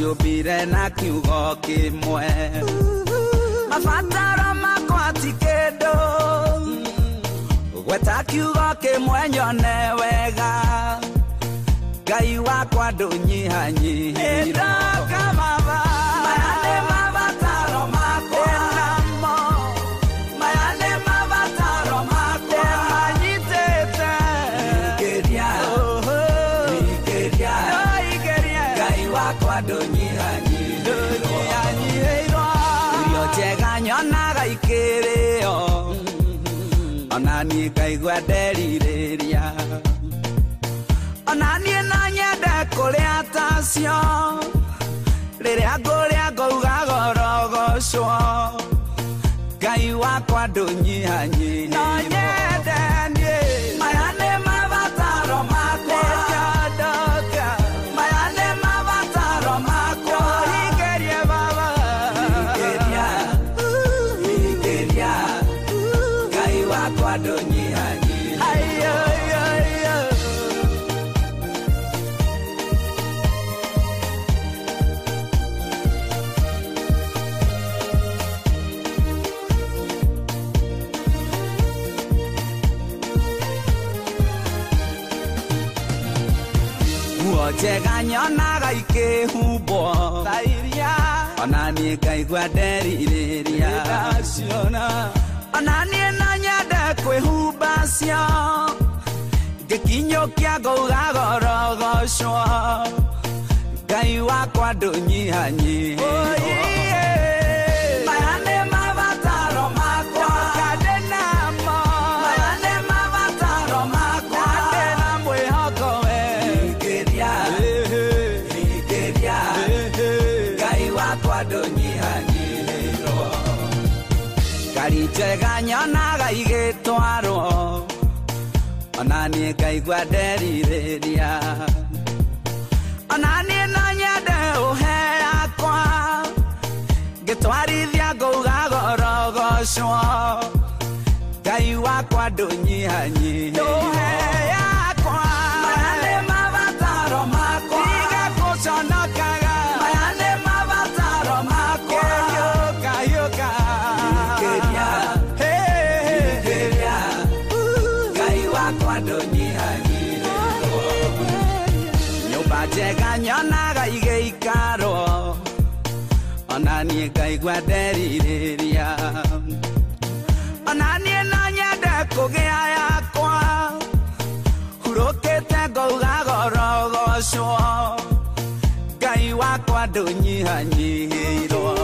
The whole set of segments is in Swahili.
na na kiugo kĩmwe. Mabataro makwa ti kĩndũ. Gweta kiugo kĩmwe nyone wega. Ngai wakwa ndũnyihanyihirwo ona niĩ ngaigua nderirĩria. Ona niĩ no nyende kũrĩa tacio rĩrĩa ngũrĩa ngauga gorogocwo ngai wakwa ndũnyihanyihirwo maya njega nyonaga ikĩhumbwo ona niĩ ngaigua nderirĩria ona niĩ no nyende kwĩhumba cio. Ngĩkinyũkia ngauga gorogocwo. Ngai wakwa ndũnyihanyihirwo njega nyonaga igĩtwarwo ona niĩ ngaigua nderirĩria. Ona niĩ no nyende ũhe yakwa ngĩtwarithia ngauga gorogocwo ngai wakwa ndũnyihanyihirwo ona niĩ ngaigua nderirĩria ona niĩ no nyende kũgĩa yakwa. Hurũkĩte ngauga gorogocwo ngai wakwa ndũnyihanyihirwo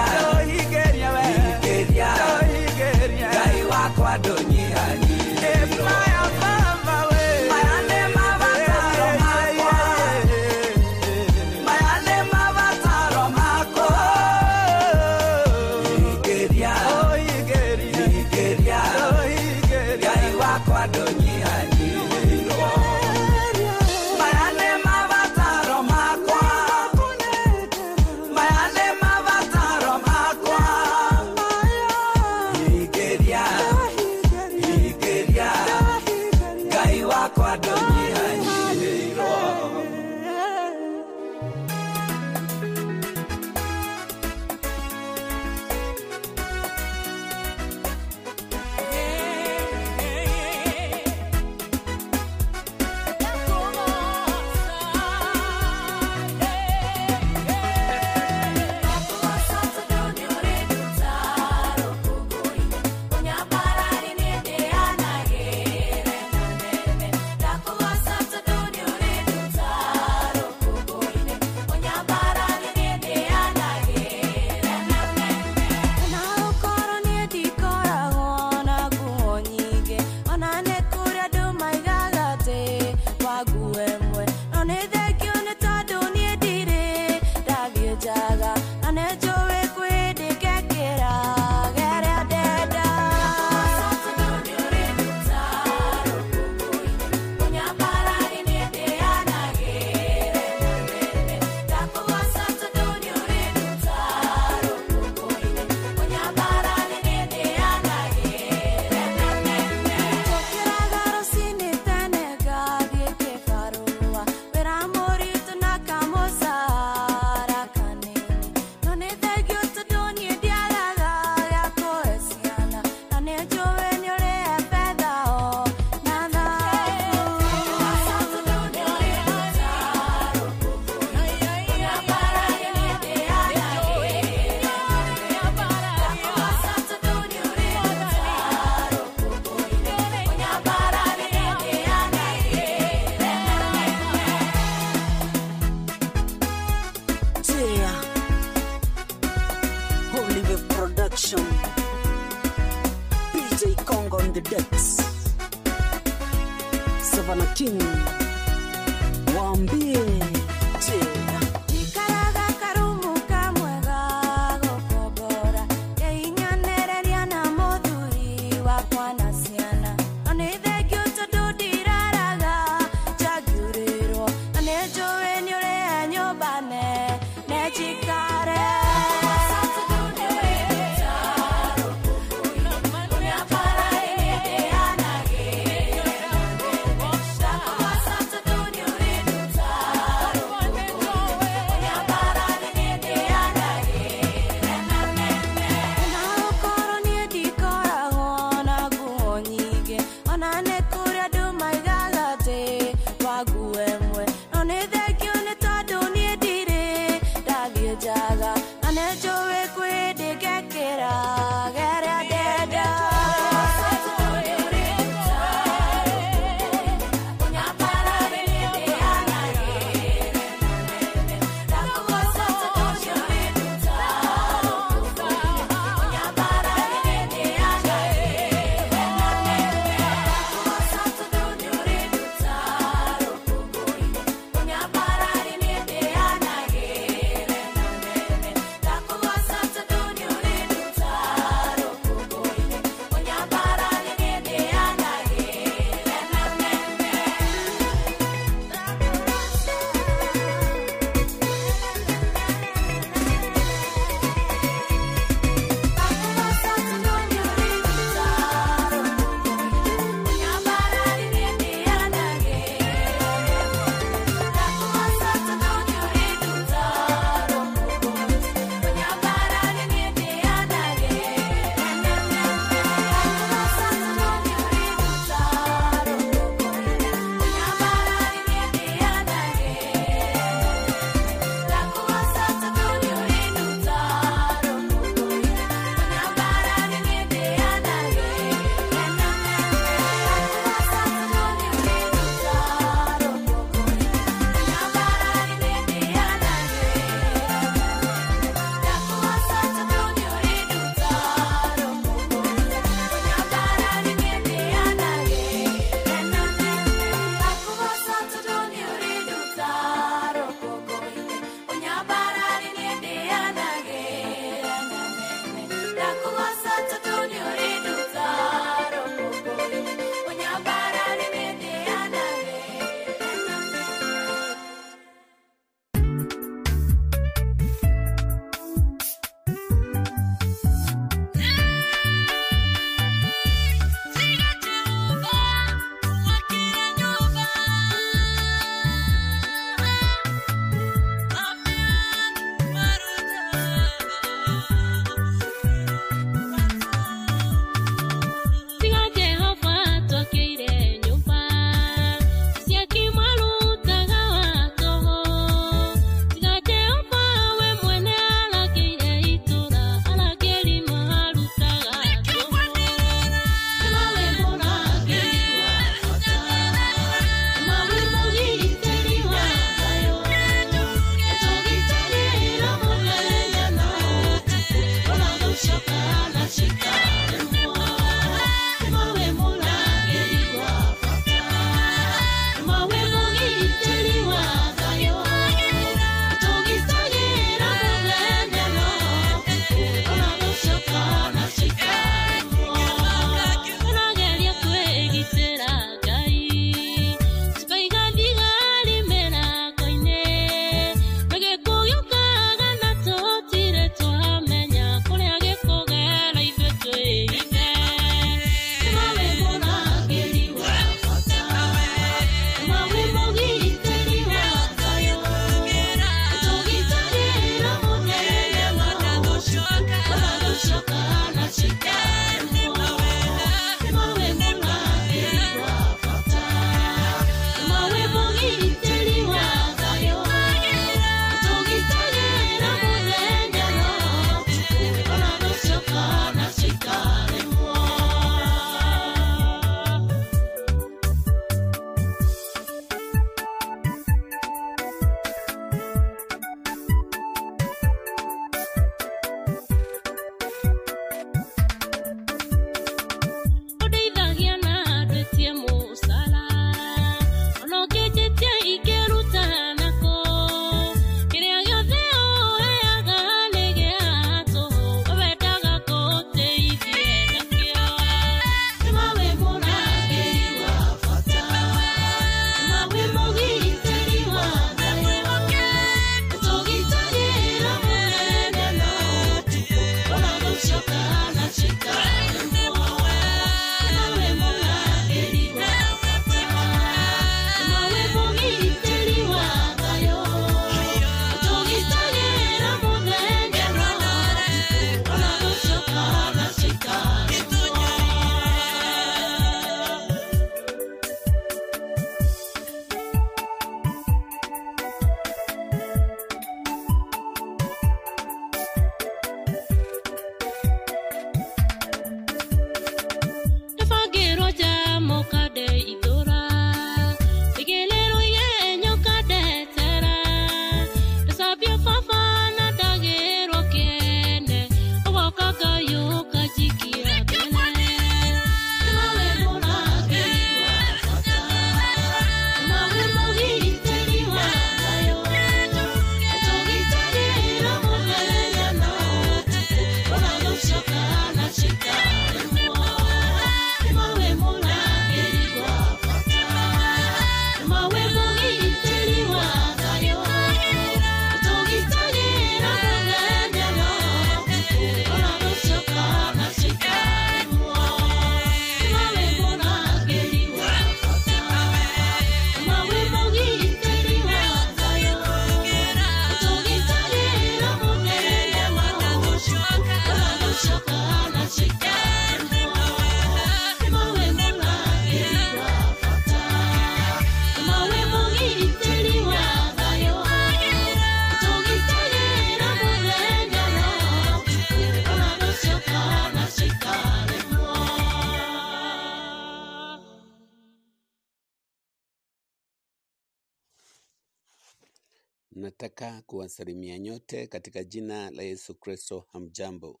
Nataka kuwasalimia nyote katika jina la Yesu Kristo. Hamjambo.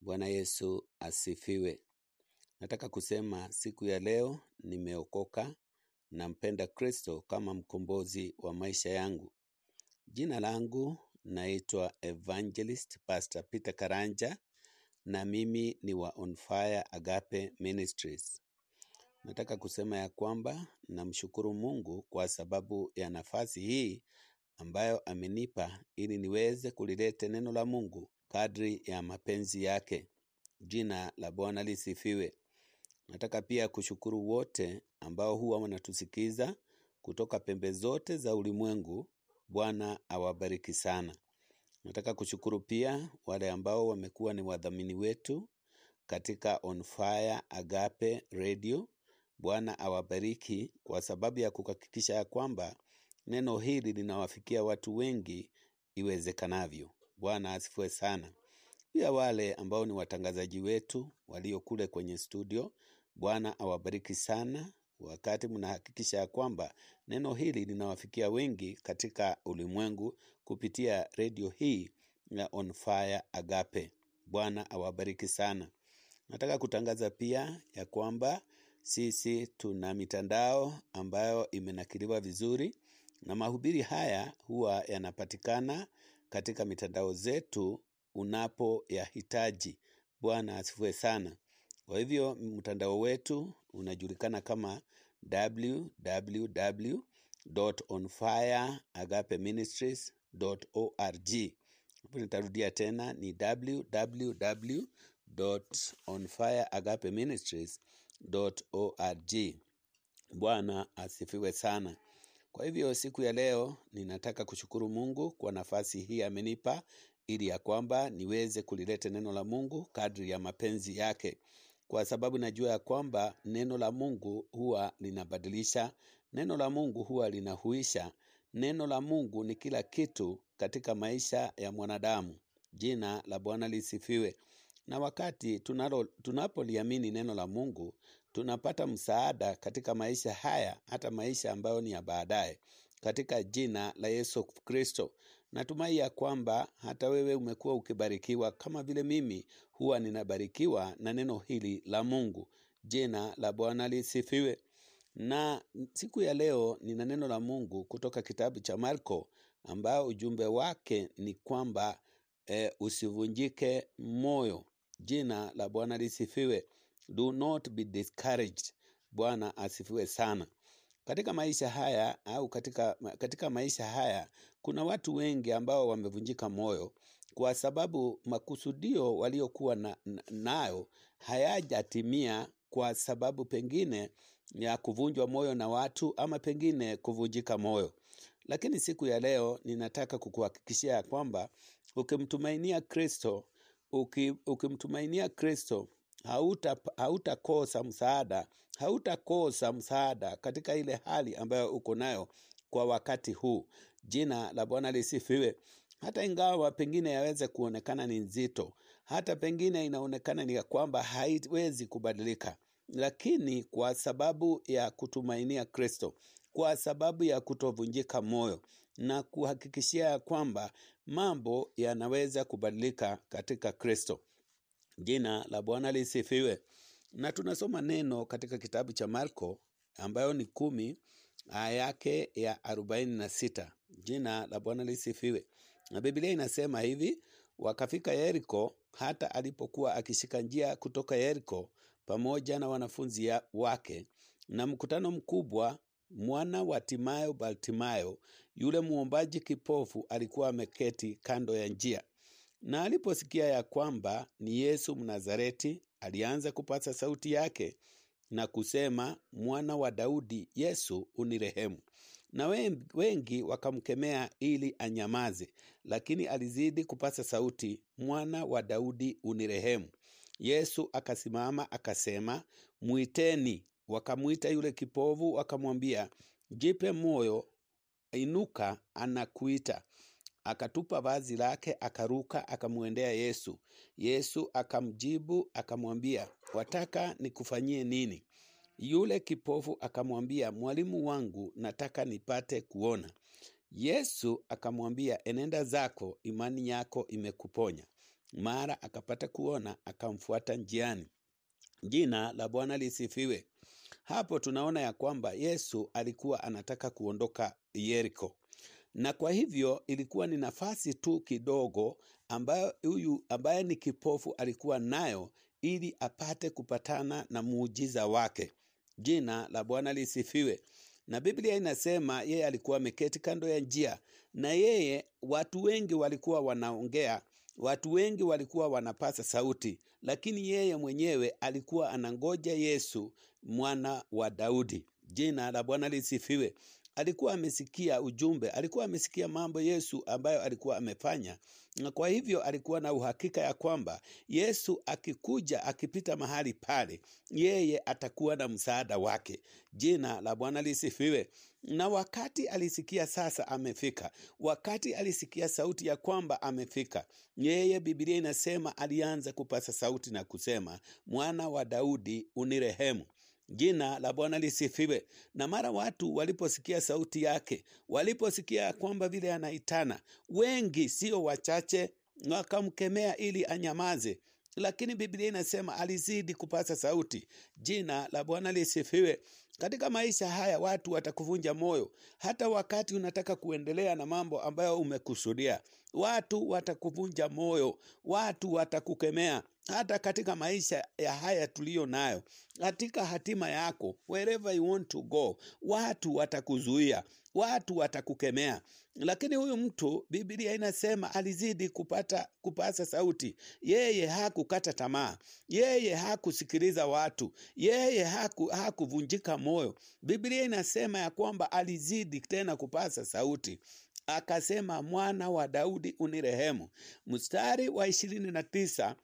Bwana Yesu asifiwe. Nataka kusema siku ya leo nimeokoka, nampenda Kristo kama mkombozi wa maisha yangu. Jina langu naitwa Evangelist Pastor Peter Karanja na mimi ni wa On Fire Agape Ministries. Nataka kusema ya kwamba namshukuru Mungu kwa sababu ya nafasi hii ambayo amenipa ili niweze kulilete neno la Mungu kadri ya mapenzi yake. Jina la Bwana lisifiwe. Nataka pia kushukuru wote ambao huwa wanatusikiza kutoka pembe zote za ulimwengu. Bwana awabariki sana. Nataka kushukuru pia wale ambao wamekuwa ni wadhamini wetu katika On Fire Agape Radio. Bwana awabariki kwa sababu ya kuhakikisha ya kwamba neno hili linawafikia watu wengi iwezekanavyo. Bwana asifiwe sana. Pia wale ambao ni watangazaji wetu walio kule kwenye studio, Bwana awabariki sana wakati mnahakikisha ya kwamba neno hili linawafikia wengi katika ulimwengu kupitia redio hii ya On Fire Agape. Bwana awabariki sana. Nataka kutangaza pia ya kwamba sisi tuna mitandao ambayo imenakiliwa vizuri na mahubiri haya huwa yanapatikana katika mitandao zetu unapoyahitaji. Bwana asifiwe sana. Kwa hivyo mtandao wetu unajulikana kama www.onfireagapeministries.org. Hapo nitarudia tena ni www.onfireagapeministries.org. Bwana asifiwe sana. Kwa hivyo siku ya leo ninataka kushukuru Mungu kwa nafasi hii amenipa ili ya kwamba niweze kulileta neno la Mungu kadri ya mapenzi yake, kwa sababu najua ya kwamba neno la Mungu huwa linabadilisha, neno la Mungu huwa linahuisha, neno la Mungu ni kila kitu katika maisha ya mwanadamu. Jina la Bwana lisifiwe. Na wakati tunalo tunapoliamini neno la Mungu tunapata msaada katika maisha haya, hata maisha ambayo ni ya baadaye, katika jina la Yesu Kristo. Natumai ya kwamba hata wewe umekuwa ukibarikiwa kama vile mimi huwa ninabarikiwa na neno hili la Mungu. Jina la Bwana lisifiwe. Na siku ya leo nina neno la Mungu kutoka kitabu cha Marko ambao ujumbe wake ni kwamba e, usivunjike moyo. Jina la Bwana lisifiwe. Do not be discouraged. Bwana asifiwe sana. Katika maisha haya au katika, katika maisha haya kuna watu wengi ambao wamevunjika moyo kwa sababu makusudio waliokuwa na, na, nayo hayajatimia kwa sababu pengine ya kuvunjwa moyo na watu ama pengine kuvunjika moyo. Lakini siku ya leo ninataka kukuhakikishia ya kwamba ukimtumainia Kristo, uki, ukimtumainia Kristo hauta hautakosa msaada, hautakosa msaada katika ile hali ambayo uko nayo kwa wakati huu. Jina la Bwana lisifiwe. Hata ingawa pengine yaweze kuonekana ni nzito, hata pengine inaonekana ni kwamba haiwezi kubadilika, lakini kwa sababu ya kutumainia Kristo, kwa sababu ya kutovunjika moyo na kuhakikishia ya kwamba mambo yanaweza kubadilika katika Kristo. Jina la Bwana lisifiwe. Na tunasoma neno katika kitabu cha Marko ambayo ni kumi aya yake ya arobaini na sita. Jina la Bwana lisifiwe. Na Biblia inasema hivi, wakafika Yeriko, hata alipokuwa akishika njia kutoka Yeriko pamoja na wanafunzi wake na mkutano mkubwa, mwana wa Timayo Bartimayo, yule muombaji kipofu, alikuwa ameketi kando ya njia. Na aliposikia ya kwamba ni Yesu Mnazareti, alianza kupasa sauti yake na kusema, mwana wa Daudi, Yesu unirehemu. Na wengi wakamkemea ili anyamaze, lakini alizidi kupasa sauti, mwana wa Daudi unirehemu. Yesu akasimama akasema, mwiteni. Wakamwita yule kipovu, wakamwambia, jipe moyo, inuka, anakuita. Akatupa vazi lake, akaruka, akamwendea Yesu. Yesu akamjibu akamwambia, wataka nikufanyie nini? Yule kipofu akamwambia, mwalimu wangu, nataka nipate kuona. Yesu akamwambia, enenda zako, imani yako imekuponya. Mara akapata kuona, akamfuata njiani. Jina la Bwana lisifiwe. Hapo tunaona ya kwamba Yesu alikuwa anataka kuondoka Yeriko, na kwa hivyo ilikuwa ni nafasi tu kidogo ambayo huyu ambaye ni kipofu alikuwa nayo ili apate kupatana na muujiza wake. Jina la Bwana lisifiwe. Na Biblia inasema yeye alikuwa ameketi kando ya njia, na yeye, watu wengi walikuwa wanaongea, watu wengi walikuwa wanapasa sauti, lakini yeye mwenyewe alikuwa anangoja Yesu mwana wa Daudi. Jina la Bwana lisifiwe. Alikuwa amesikia ujumbe, alikuwa amesikia mambo Yesu ambayo alikuwa amefanya, na kwa hivyo alikuwa na uhakika ya kwamba Yesu akikuja akipita mahali pale, yeye atakuwa na msaada wake. Jina la Bwana lisifiwe. Na wakati alisikia sasa amefika, wakati alisikia sauti ya kwamba amefika, yeye, Biblia inasema alianza kupasa sauti na kusema, mwana wa Daudi, unirehemu. Jina la Bwana lisifiwe. Na mara watu waliposikia sauti yake, waliposikia kwamba vile anaitana, wengi sio wachache, wakamkemea ili anyamaze, lakini Biblia inasema alizidi kupasa sauti. Jina la Bwana lisifiwe. Katika maisha haya watu watakuvunja moyo, hata wakati unataka kuendelea na mambo ambayo umekusudia. Watu watakuvunja moyo, watu watakukemea, hata katika maisha ya haya tuliyo nayo, katika hatima yako, wherever you want to go, watu watakuzuia, watu watakukemea. Lakini huyu mtu, Biblia inasema alizidi kupata kupasa sauti. Yeye hakukata tamaa, yeye hakusikiliza watu, yeye haku, hakuvunjika moyo. Biblia inasema ya kwamba alizidi tena kupasa sauti akasema, mwana wa Daudi unirehemu. Mstari wa ishirini na tisa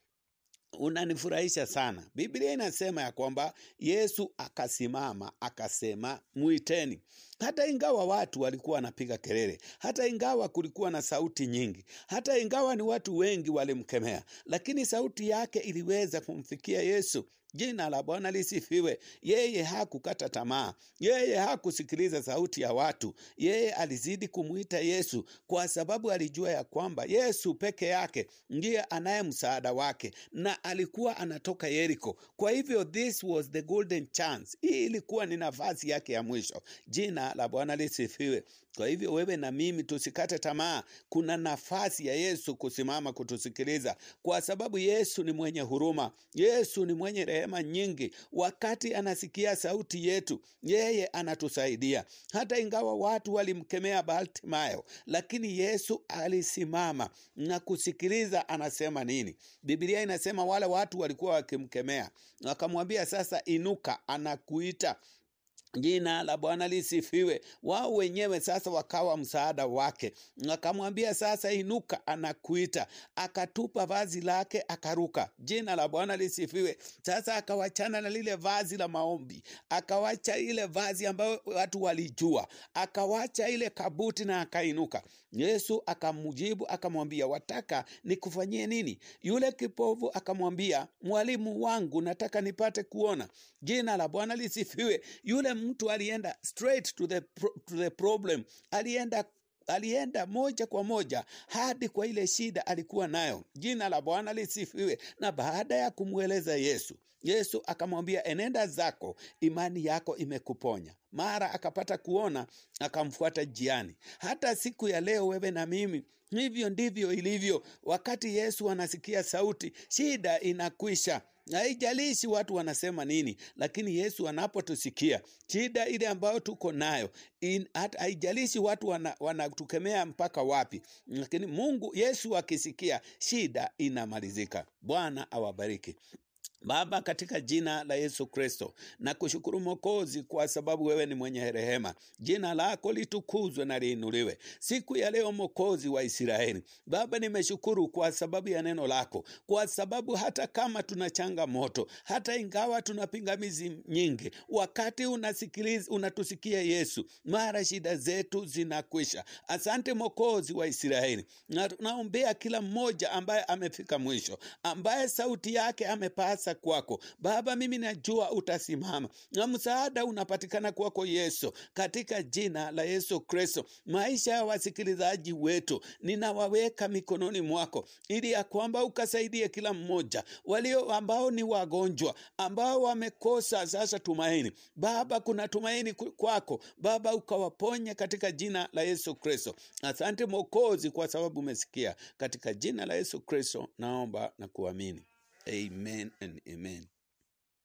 unanifurahisha sana. Biblia inasema ya kwamba Yesu akasimama akasema, mwiteni. Hata ingawa watu walikuwa wanapiga kelele, hata ingawa kulikuwa na sauti nyingi, hata ingawa ni watu wengi walimkemea, lakini sauti yake iliweza kumfikia Yesu. Jina la Bwana lisifiwe. Yeye hakukata tamaa, yeye hakusikiliza sauti ya watu, yeye alizidi kumwita Yesu kwa sababu alijua ya kwamba Yesu peke yake ndiye anaye msaada wake, na alikuwa anatoka Yeriko. Kwa hivyo this was the golden chance, hii ilikuwa ni nafasi yake ya mwisho. Jina la Bwana lisifiwe. Kwa hivyo wewe na mimi tusikate tamaa. Kuna nafasi ya Yesu kusimama kutusikiliza, kwa sababu Yesu ni mwenye huruma, Yesu ni mwenye rehema nyingi. Wakati anasikia sauti yetu, yeye anatusaidia. Hata ingawa watu walimkemea Bartimayo, lakini Yesu alisimama na kusikiliza anasema nini. Biblia inasema wale watu walikuwa wakimkemea, wakamwambia sasa, inuka, anakuita. Jina la Bwana lisifiwe. Wao wenyewe sasa wakawa msaada wake, akamwambia sasa, inuka, anakuita. Akatupa vazi lake akaruka. Jina la Bwana lisifiwe. Sasa akawachana na lile vazi la maombi, akawacha ile vazi ambayo watu walijua, akawacha ile kabuti na akainuka. Yesu akamjibu akamwambia, wataka nikufanyie nini? Yule kipovu akamwambia, mwalimu wangu, nataka nipate kuona. Jina la Bwana lisifiwe. Yule mtu alienda straight to the, to the problem, alienda alienda moja kwa moja hadi kwa ile shida alikuwa nayo. Jina la Bwana lisifiwe. Na baada ya kumweleza Yesu, Yesu akamwambia enenda zako, imani yako imekuponya. Mara akapata kuona, akamfuata jiani. Hata siku ya leo, wewe na mimi hivyo ndivyo ilivyo. Wakati Yesu anasikia sauti, shida inakwisha. Haijalishi watu wanasema nini, lakini Yesu anapotusikia shida ile ambayo tuko nayo, haijalishi watu wanatukemea wana mpaka wapi, lakini Mungu Yesu akisikia, shida inamalizika. Bwana awabariki. Baba, katika jina la Yesu Kristo na kushukuru Mwokozi kwa sababu wewe ni mwenye rehema. Jina lako litukuzwe na liinuliwe siku ya leo, Mwokozi wa Israeli. Baba, nimeshukuru kwa sababu ya neno lako, kwa sababu hata kama tuna changamoto, hata ingawa tuna pingamizi nyingi, wakati unasikiliza, unatusikia Yesu, mara shida zetu zinakwisha. Asante Mwokozi wa Israeli, na tunaombea kila mmoja ambaye amefika mwisho, ambaye sauti yake amepasa sasa kwako Baba, mimi najua utasimama na msaada unapatikana kwako Yesu, katika jina la Yesu Kristo. Maisha ya wasikilizaji wetu ninawaweka mikononi mwako, ili ya kwamba ukasaidie kila mmoja, walio ambao ni wagonjwa, ambao wamekosa sasa tumaini. Baba, kuna tumaini kwako Baba, ukawaponya katika jina la Yesu Kristo. Asante Mwokozi, kwa sababu umesikia. Katika jina la Yesu Kristo naomba na kuamini, amen and amen.